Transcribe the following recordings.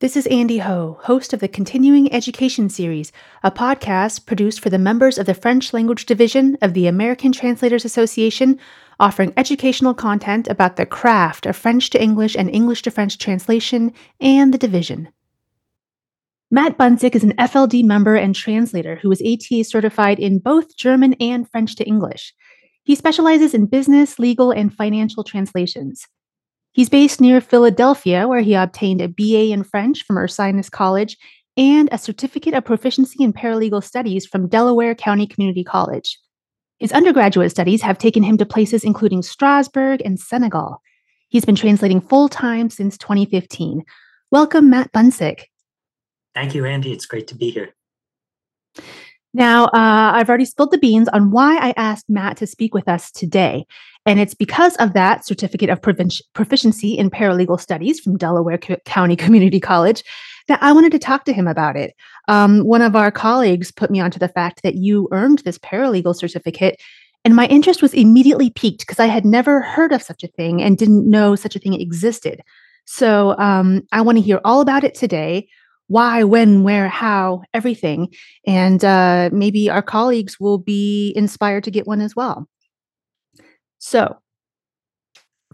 This is Andy Ho, host of the Continuing Education Series, a podcast produced for the members of the French Language Division of the American Translators Association, offering educational content about the craft of French to English and English to French translation and the division. Matt Bunczk is an FLD member and translator who is ATA certified in both German and French to English. He specializes in business, legal, and financial translations. He's based near Philadelphia, where he obtained a BA in French from Ursinus College and a certificate of proficiency in paralegal studies from Delaware County Community College. His undergraduate studies have taken him to places including Strasbourg and Senegal. He's been translating full time since 2015. Welcome, Matt Bunczk. Thank you, Andy. It's great to be here. Now, uh, I've already spilled the beans on why I asked Matt to speak with us today. And it's because of that certificate of proficiency in paralegal studies from Delaware County Community College that I wanted to talk to him about it. Um, one of our colleagues put me onto the fact that you earned this paralegal certificate, and my interest was immediately piqued because I had never heard of such a thing and didn't know such a thing existed. So um, I want to hear all about it today why, when, where, how, everything. And uh, maybe our colleagues will be inspired to get one as well. So,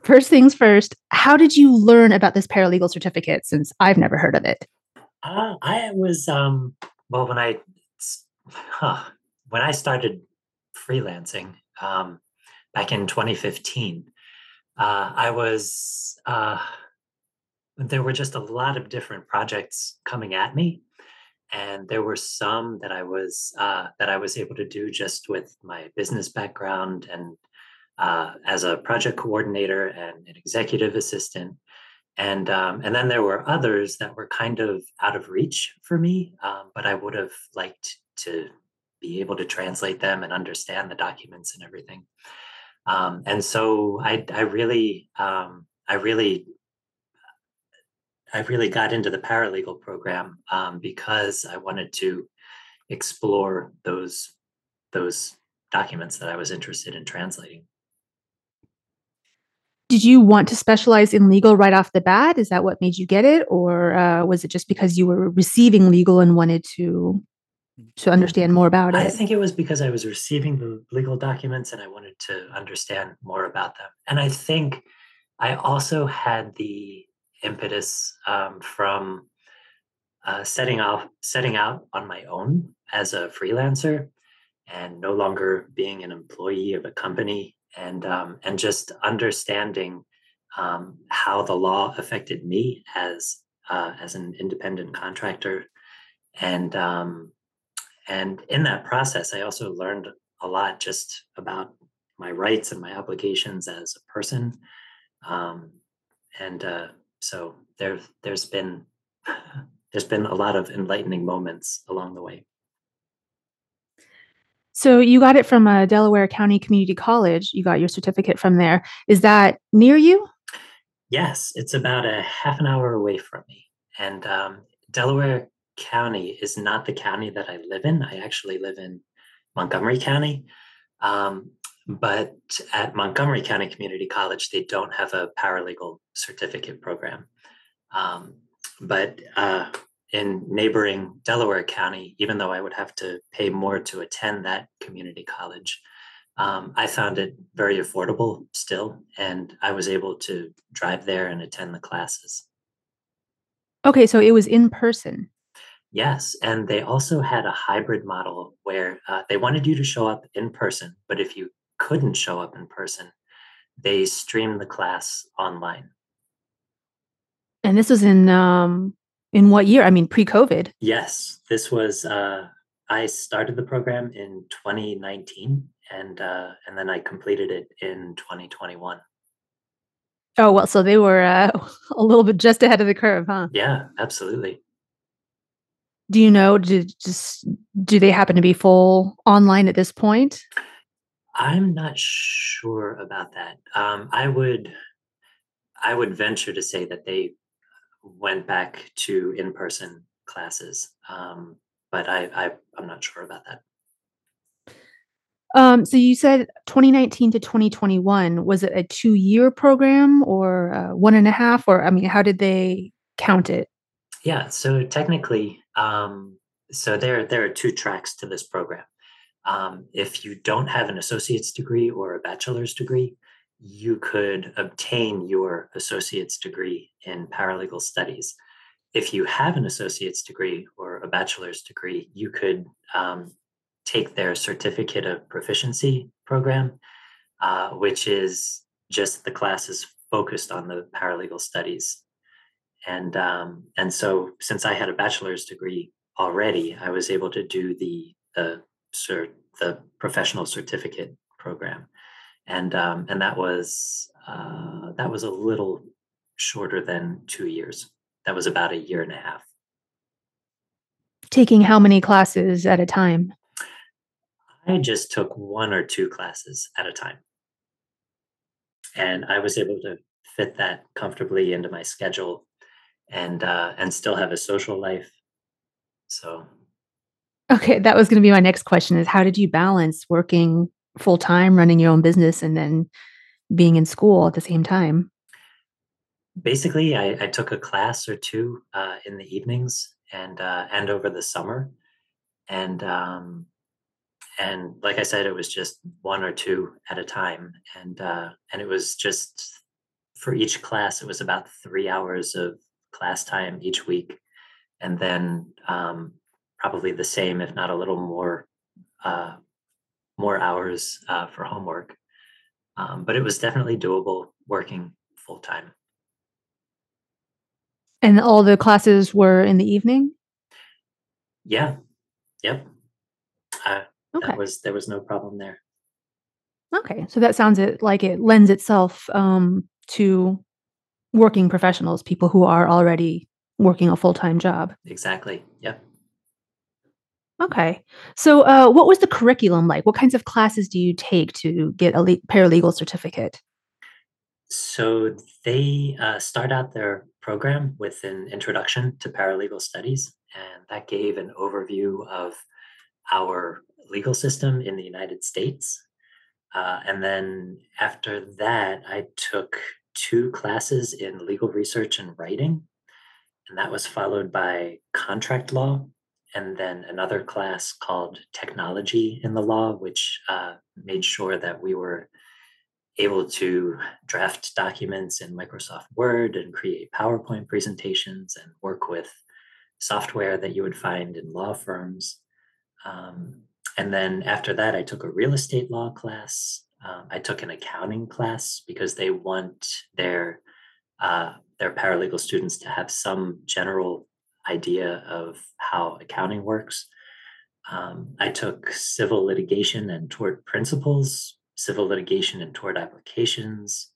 first things first, how did you learn about this paralegal certificate since I've never heard of it? Uh, I was, um, well, when I, huh, when I started freelancing um, back in 2015, uh, I was, uh, there were just a lot of different projects coming at me and there were some that i was uh, that i was able to do just with my business background and uh, as a project coordinator and an executive assistant. And um, and then there were others that were kind of out of reach for me um, but i would have liked to be able to translate them and understand the documents and everything. Um, and so i i really um, i really I really got into the paralegal program um, because I wanted to explore those those documents that I was interested in translating. Did you want to specialize in legal right off the bat? Is that what made you get it, or uh, was it just because you were receiving legal and wanted to to understand more about it? I think it was because I was receiving the legal documents and I wanted to understand more about them. And I think I also had the impetus um, from uh, setting off setting out on my own as a freelancer and no longer being an employee of a company and um, and just understanding um, how the law affected me as uh, as an independent contractor. And um, and in that process I also learned a lot just about my rights and my obligations as a person. Um, and uh, so there there's been there's been a lot of enlightening moments along the way. So you got it from a Delaware County Community College. You got your certificate from there. Is that near you? Yes, it's about a half an hour away from me. And um, Delaware County is not the county that I live in. I actually live in Montgomery County. Um, but at Montgomery County Community College, they don't have a paralegal certificate program. Um, but uh, in neighboring Delaware County, even though I would have to pay more to attend that community college, um, I found it very affordable still, and I was able to drive there and attend the classes. Okay, so it was in person. Yes, and they also had a hybrid model where uh, they wanted you to show up in person, but if you couldn't show up in person, they streamed the class online. And this was in um in what year? I mean, pre-COVID. Yes, this was. Uh, I started the program in 2019, and uh, and then I completed it in 2021. Oh well, so they were uh, a little bit just ahead of the curve, huh? Yeah, absolutely. Do you know? Do just do they happen to be full online at this point? I'm not sure about that. Um, I would, I would venture to say that they went back to in-person classes, um, but I, I, I'm not sure about that. Um, so you said 2019 to 2021. Was it a two-year program or uh, one and a half? Or I mean, how did they count it? Yeah, so technically, um, so there there are two tracks to this program. Um, if you don't have an associate's degree or a bachelor's degree, you could obtain your associate's degree in paralegal studies. If you have an associate's degree or a bachelor's degree, you could um, take their certificate of proficiency program, uh, which is just the classes focused on the paralegal studies. And um, and so since I had a bachelor's degree already, I was able to do the the cert, the professional certificate program, and um, and that was uh, that was a little shorter than two years. That was about a year and a half. Taking how many classes at a time? I just took one or two classes at a time. And I was able to fit that comfortably into my schedule and uh, and still have a social life. So Okay, that was going to be my next question is how did you balance working full time, running your own business and then being in school at the same time? basically, I, I took a class or two uh, in the evenings and uh, and over the summer, and um, and like I said, it was just one or two at a time, and uh, and it was just for each class, it was about three hours of class time each week, and then um, probably the same, if not a little more, uh, more hours uh, for homework. Um, but it was definitely doable working full time. And all the classes were in the evening? Yeah. Yep. Uh, that was there was no problem there. Okay. So that sounds it like it lends itself um, to working professionals, people who are already working a full-time job. Exactly. Okay. So uh, what was the curriculum like? What kinds of classes do you take to get a le- paralegal certificate? So they uh, start out their program with an introduction to paralegal studies, and that gave an overview of our legal system in the United States. Uh, and then after that, I took two classes in legal research and writing, and that was followed by contract law, and then another class called technology in the law, which uh, made sure that we were able to draft documents in Microsoft Word and create PowerPoint presentations and work with software that you would find in law firms. Um, and then after that, I took a real estate law class. Um, I took an accounting class because they want their uh, their paralegal students to have some general idea of how accounting works. Um, I took civil litigation and tort principles, civil litigation and tort applications,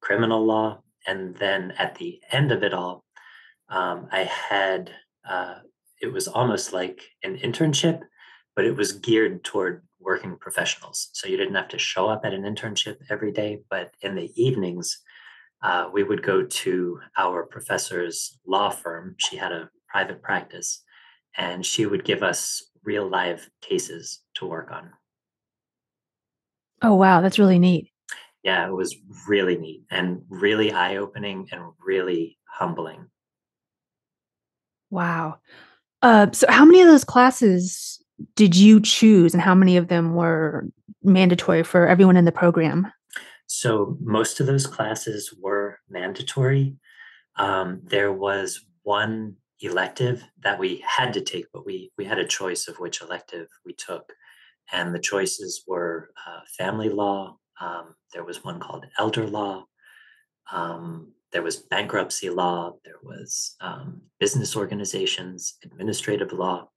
criminal law, and then at the end of it all, um, I had uh, it was almost like an internship, but it was geared toward working professionals. So you didn't have to show up at an internship every day, but in the evenings, uh, we would go to our professor's law firm. She had a private practice, and she would give us real live cases to work on. Oh, wow. That's really neat. Yeah, it was really neat and really eye opening and really humbling. Wow. Uh, so how many of those classes did you choose and how many of them were mandatory for everyone in the program? So most of those classes were mandatory. Um, there was one elective that we had to take, but we we had a choice of which elective we took, and the choices were uh, family law. Um, there was one called elder law. Um, there was bankruptcy law. There was um, business organizations, administrative law,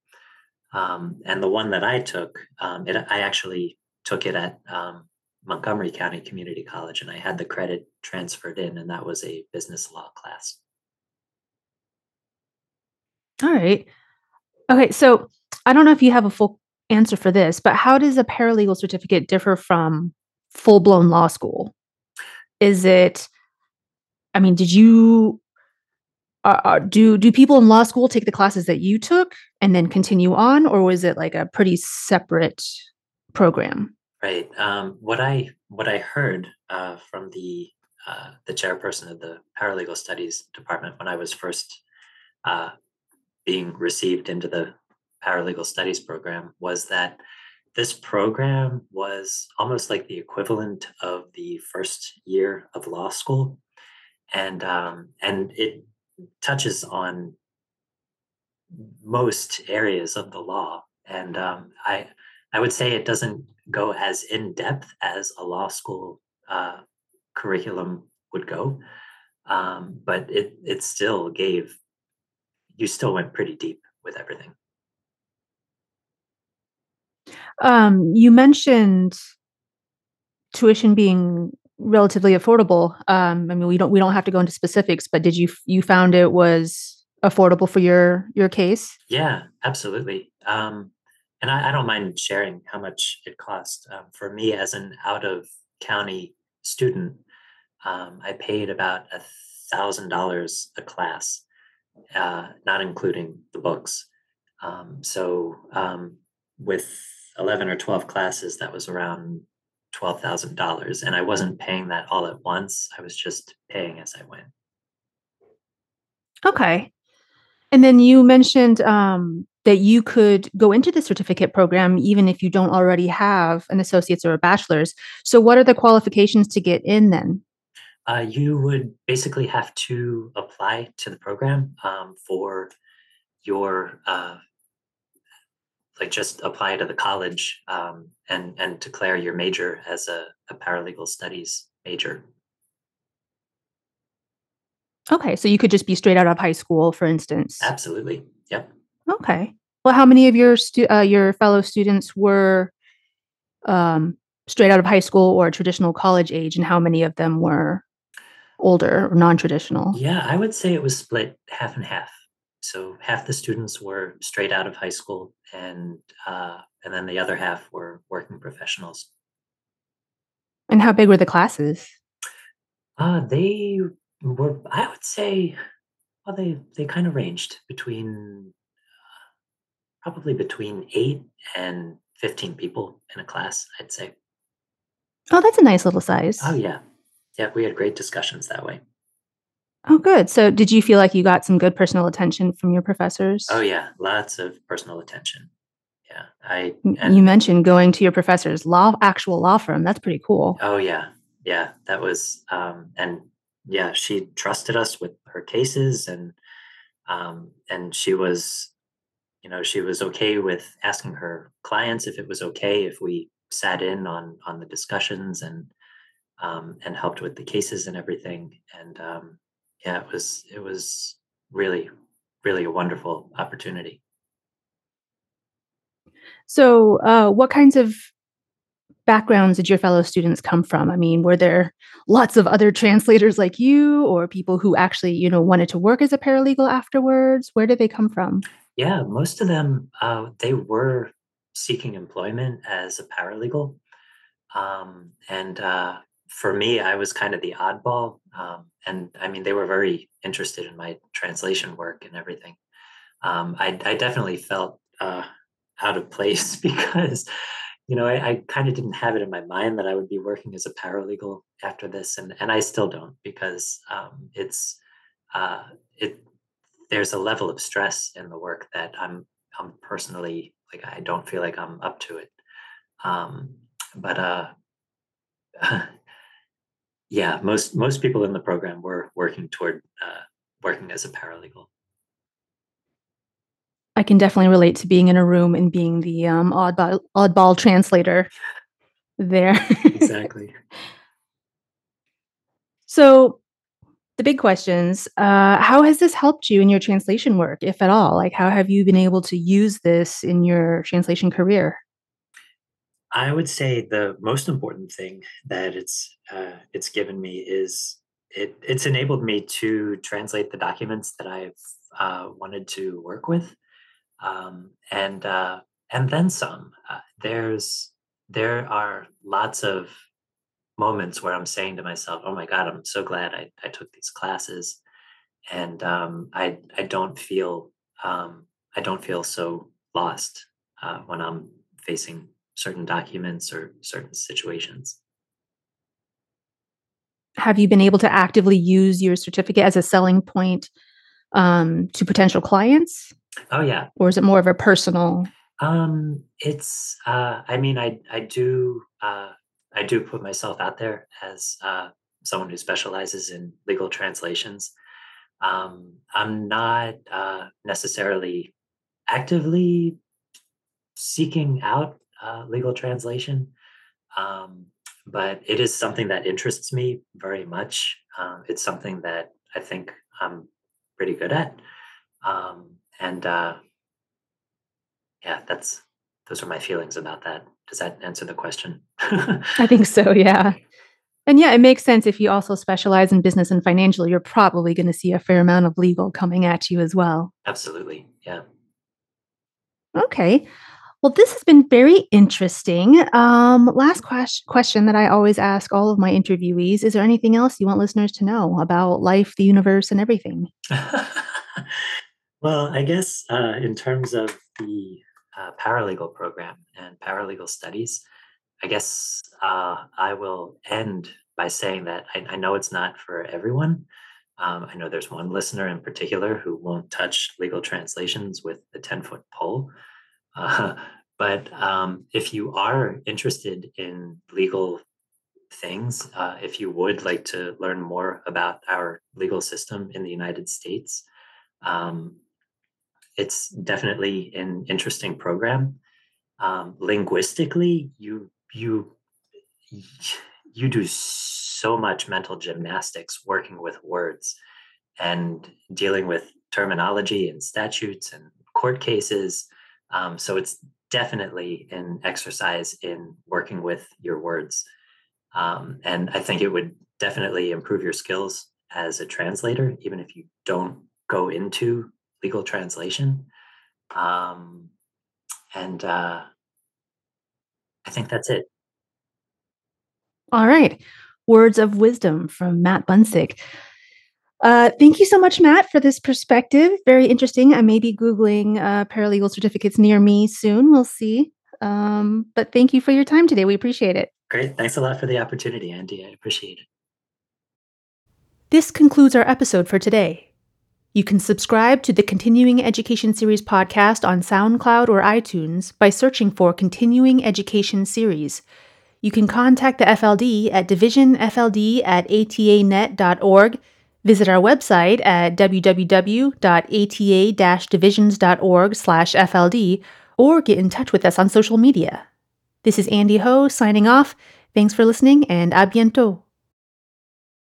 um, and the one that I took, um, it, I actually took it at um, Montgomery County Community College, and I had the credit transferred in, and that was a business law class. All right. Okay. So I don't know if you have a full answer for this, but how does a paralegal certificate differ from full blown law school? Is it, I mean, did you, uh, uh, do do people in law school take the classes that you took and then continue on, or was it like a pretty separate program? Right. Um, what I what I heard uh, from the uh, the chairperson of the paralegal studies department when I was first uh, being received into the paralegal studies program was that this program was almost like the equivalent of the first year of law school. And um, and it touches on most areas of the law. And um, i i would say it doesn't go as in depth as a law school uh, curriculum would go. Um, but it it still gave you still went pretty deep with everything Um, you mentioned tuition being relatively affordable. Um, I mean, we don't we don't have to go into specifics, but did you you found it was affordable for your your case? Yeah, absolutely. Um, and I, I don't mind sharing how much it cost. Um, for me, as an out of county student, um, I paid about a thousand dollars a class, uh, not including the books. Um, so um, with 11 or 12 classes, that was around $12,000. And I wasn't paying that all at once. I was just paying as I went. Okay. And then you mentioned um, that you could go into the certificate program even if you don't already have an associate's or a bachelor's. So, what are the qualifications to get in then? Uh, you would basically have to apply to the program um, for your uh, like just apply to the college um, and and declare your major as a, a paralegal studies major. Okay, so you could just be straight out of high school, for instance. Absolutely. Yep. Okay. Well, how many of your stu- uh, your fellow students were um, straight out of high school or traditional college age, and how many of them were older or non-traditional? Yeah, I would say it was split half and half. So half the students were straight out of high school, and uh, and then the other half were working professionals. And how big were the classes? Uh, they were, I would say, well, they they kind of ranged between probably between eight and fifteen people in a class. I'd say. Oh, that's a nice little size. Oh yeah, yeah. We had great discussions that way. Oh, good. So, did you feel like you got some good personal attention from your professors? Oh yeah, lots of personal attention. Yeah, I M- You mentioned going to your professor's law, actual law firm. That's pretty cool. oh yeah, yeah. That was um, and yeah, she trusted us with her cases, and um, and she was, you know, she was okay with asking her clients if it was okay if we sat in on on the discussions and um, and helped with the cases and everything. And um, yeah, it was it was really really a wonderful opportunity. So, uh, what kinds of backgrounds did your fellow students come from? I mean, were there lots of other translators like you, or people who actually, you know, wanted to work as a paralegal afterwards? Where did they come from? Yeah, most of them uh, they were seeking employment as a paralegal, um, and uh, for me, I was kind of the oddball. Um, and I mean, they were very interested in my translation work and everything. Um, I, I definitely felt uh, out of place because, you know, I, I kind of didn't have it in my mind that I would be working as a paralegal after this, and and I still don't because um, it's uh, it. There's a level of stress in the work that I'm I'm personally like I don't feel like I'm up to it. Um, but uh, Yeah, most most people in the program were working toward uh, working as a paralegal. I can definitely relate to being in a room and being the um, oddball, oddball translator there. Exactly. so, the big questions uh, how has this helped you in your translation work, if at all? Like, how have you been able to use this in your translation career? I would say the most important thing that it's uh, it's given me is it it's enabled me to translate the documents that I've uh, wanted to work with, um, and uh, and then some. Uh, there's there are lots of moments where I'm saying to myself, "Oh my God, I'm so glad I, I took these classes," and um, I I don't feel um, I don't feel so lost uh, when I'm facing certain documents or certain situations. Have you been able to actively use your certificate as a selling point um, to potential clients? Oh yeah. Or is it more of a personal? Um, it's uh, I mean, I I do uh, I do put myself out there as uh, someone who specializes in legal translations. Um, I'm not uh, necessarily actively seeking out uh, legal translation, um, but it is something that interests me very much. Um, it's something that I think I'm pretty good at, um, and uh, yeah, that's those are my feelings about that. Does that answer the question? I think so, yeah. And yeah, it makes sense if you also specialize in business and financial, you're probably going to see a fair amount of legal coming at you as well. Absolutely. Yeah. Okay. Well, this has been very interesting. Um, last quest- question that I always ask all of my interviewees Is there anything else you want listeners to know about life, the universe, and everything? well, I guess uh, in terms of the uh, paralegal program and paralegal studies, I guess uh, I will end by saying that I, I know it's not for everyone. Um, I know there's one listener in particular who won't touch legal translations with a 10 foot pole. Uh, but um, if you are interested in legal things, uh, if you would like to learn more about our legal system in the United States, um, it's definitely an interesting program. Um, linguistically, you you you do so much mental gymnastics working with words and dealing with terminology and statutes and court cases. Um, so it's definitely an exercise in working with your words. Um, and I think it would definitely improve your skills as a translator, even if you don't go into legal translation. Um, and uh, I think that's it. All right. Words of wisdom from Matt Bunczk. Uh, thank you so much, Matt, for this perspective. Very interesting. I may be Googling uh, paralegal certificates near me soon. We'll see. Um, but thank you for your time today. We appreciate it. Great. Thanks a lot for the opportunity, Andy. I appreciate it. This concludes our episode for today. You can subscribe to the Continuing Education Series podcast on SoundCloud or iTunes by searching for Continuing Education Series. You can contact the FLD at divisionfld at atanet.org, visit our website at www.ata-divisions.org slash FLD, or get in touch with us on social media. This is Andy Ho signing off. Thanks for listening and a bientôt.